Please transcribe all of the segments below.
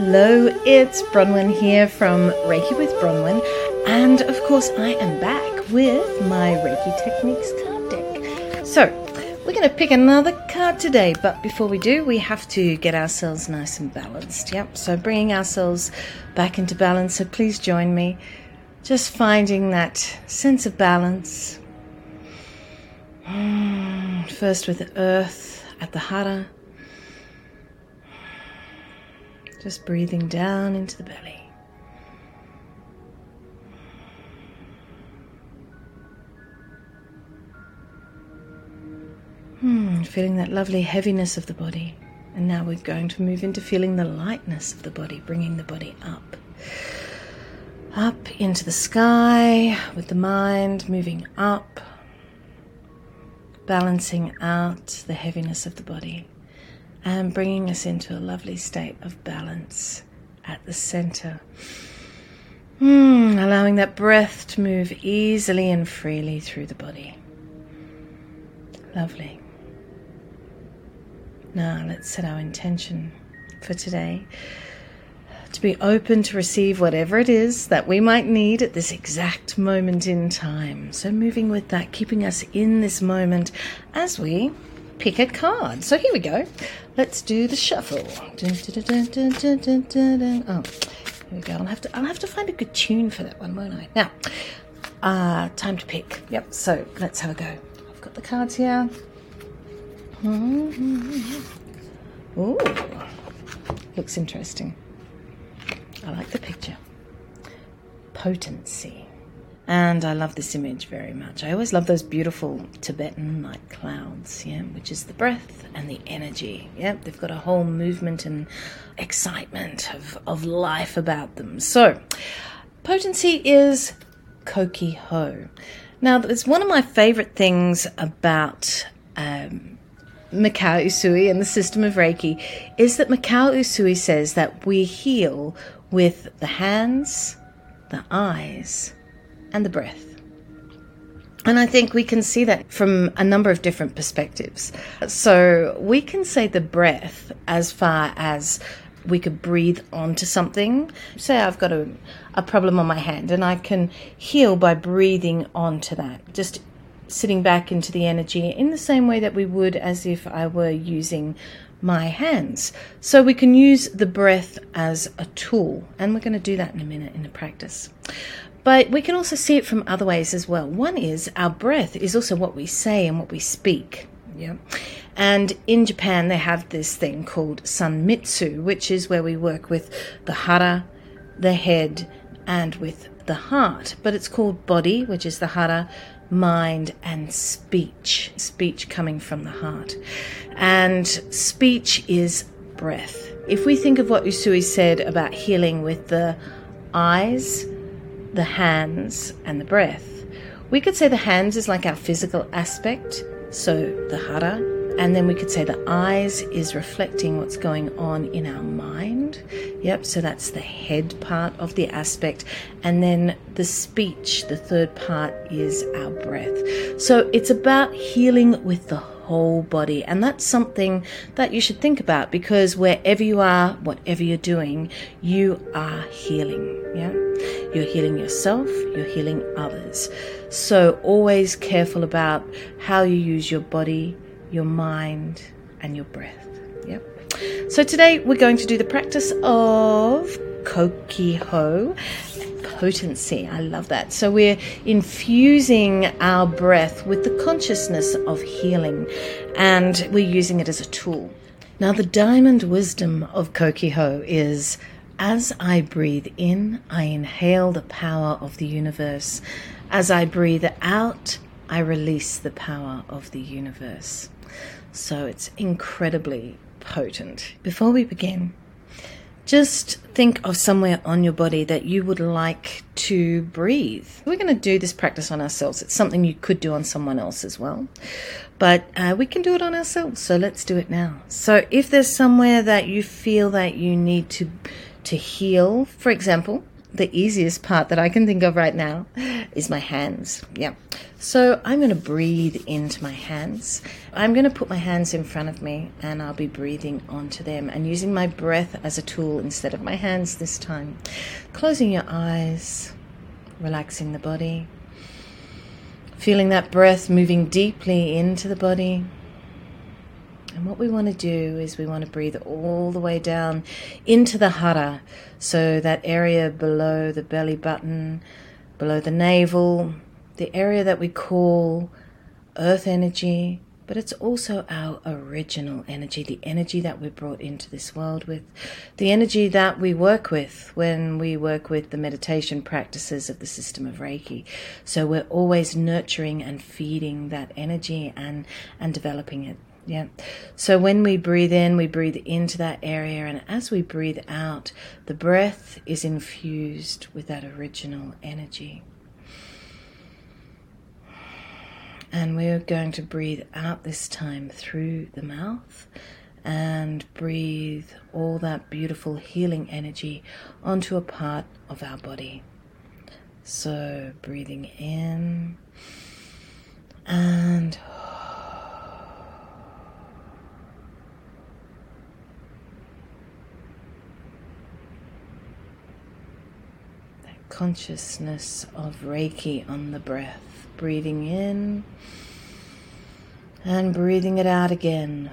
Hello, it's Bronwen here from Reiki with Bronwen, and of course, I am back with my Reiki Techniques card deck. So, we're going to pick another card today, but before we do, we have to get ourselves nice and balanced. Yep, so bringing ourselves back into balance. So, please join me. Just finding that sense of balance. First with the earth at the hara just breathing down into the belly. Hmm, feeling that lovely heaviness of the body. And now we're going to move into feeling the lightness of the body, bringing the body up. Up into the sky with the mind moving up, balancing out the heaviness of the body and bringing us into a lovely state of balance at the center. Mm, allowing that breath to move easily and freely through the body. Lovely. Now let's set our intention for today to be open to receive whatever it is that we might need at this exact moment in time. So, moving with that, keeping us in this moment as we pick a card. So here we go. Let's do the shuffle. Dun, dun, dun, oh, here we go. I'll have to I'll have to find a good tune for that one, won't I? Now, uh, time to pick. Yep. So let's have a go. I've got the cards here. Ooh, looks interesting. I like the picture. Potency. And I love this image very much. I always love those beautiful Tibetan like clouds, yeah, which is the breath and the energy. Yeah, they've got a whole movement and excitement of, of life about them. So, potency is Koki Ho. Now, it's one of my favorite things about um, Usui and the system of Reiki is that Mikao Usui says that we heal with the hands, the eyes, and the breath. And I think we can see that from a number of different perspectives. So we can say the breath as far as we could breathe onto something. Say I've got a, a problem on my hand and I can heal by breathing onto that, just sitting back into the energy in the same way that we would as if I were using my hands. So we can use the breath as a tool, and we're going to do that in a minute in the practice. But we can also see it from other ways as well. One is our breath is also what we say and what we speak. Yeah. And in Japan, they have this thing called Sanmitsu, which is where we work with the hara, the head, and with the heart. But it's called body, which is the hara, mind, and speech. Speech coming from the heart. And speech is breath. If we think of what Usui said about healing with the eyes, the hands and the breath. We could say the hands is like our physical aspect, so the hara, and then we could say the eyes is reflecting what's going on in our mind. Yep, so that's the head part of the aspect. And then the speech, the third part, is our breath. So it's about healing with the whole body. And that's something that you should think about because wherever you are, whatever you're doing, you are healing. Yeah. You're healing yourself, you're healing others. So always careful about how you use your body, your mind, and your breath. Yep. So today we're going to do the practice of Koki-ho potency. I love that. So we're infusing our breath with the consciousness of healing and we're using it as a tool. Now, the diamond wisdom of Koki-ho is as I breathe in, I inhale the power of the universe. As I breathe out, I release the power of the universe. So it's incredibly potent. Before we begin, just think of somewhere on your body that you would like to breathe. We're going to do this practice on ourselves. It's something you could do on someone else as well, but uh, we can do it on ourselves. So let's do it now. So if there's somewhere that you feel that you need to to heal, for example, the easiest part that I can think of right now is my hands. Yeah. So I'm going to breathe into my hands. I'm going to put my hands in front of me and I'll be breathing onto them and using my breath as a tool instead of my hands this time. Closing your eyes, relaxing the body, feeling that breath moving deeply into the body and what we want to do is we want to breathe all the way down into the hara, so that area below the belly button, below the navel, the area that we call earth energy, but it's also our original energy, the energy that we're brought into this world with, the energy that we work with when we work with the meditation practices of the system of Reiki. So we're always nurturing and feeding that energy and, and developing it. Yeah. So when we breathe in, we breathe into that area, and as we breathe out, the breath is infused with that original energy. And we're going to breathe out this time through the mouth and breathe all that beautiful healing energy onto a part of our body. So, breathing in and consciousness of Reiki on the breath, breathing in and breathing it out again.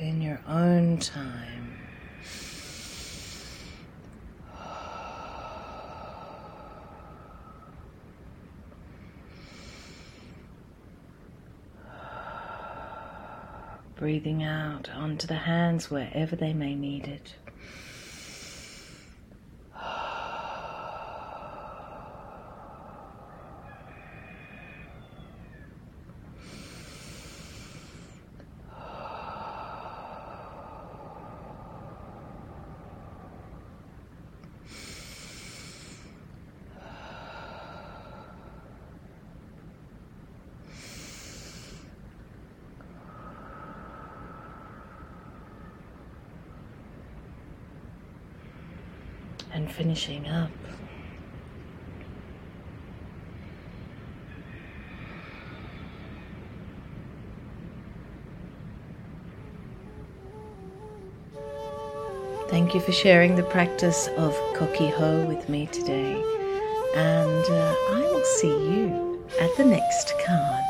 In your own time. Breathing out onto the hands wherever they may need it. And finishing up. Thank you for sharing the practice of Koki Ho with me today, and uh, I will see you at the next card.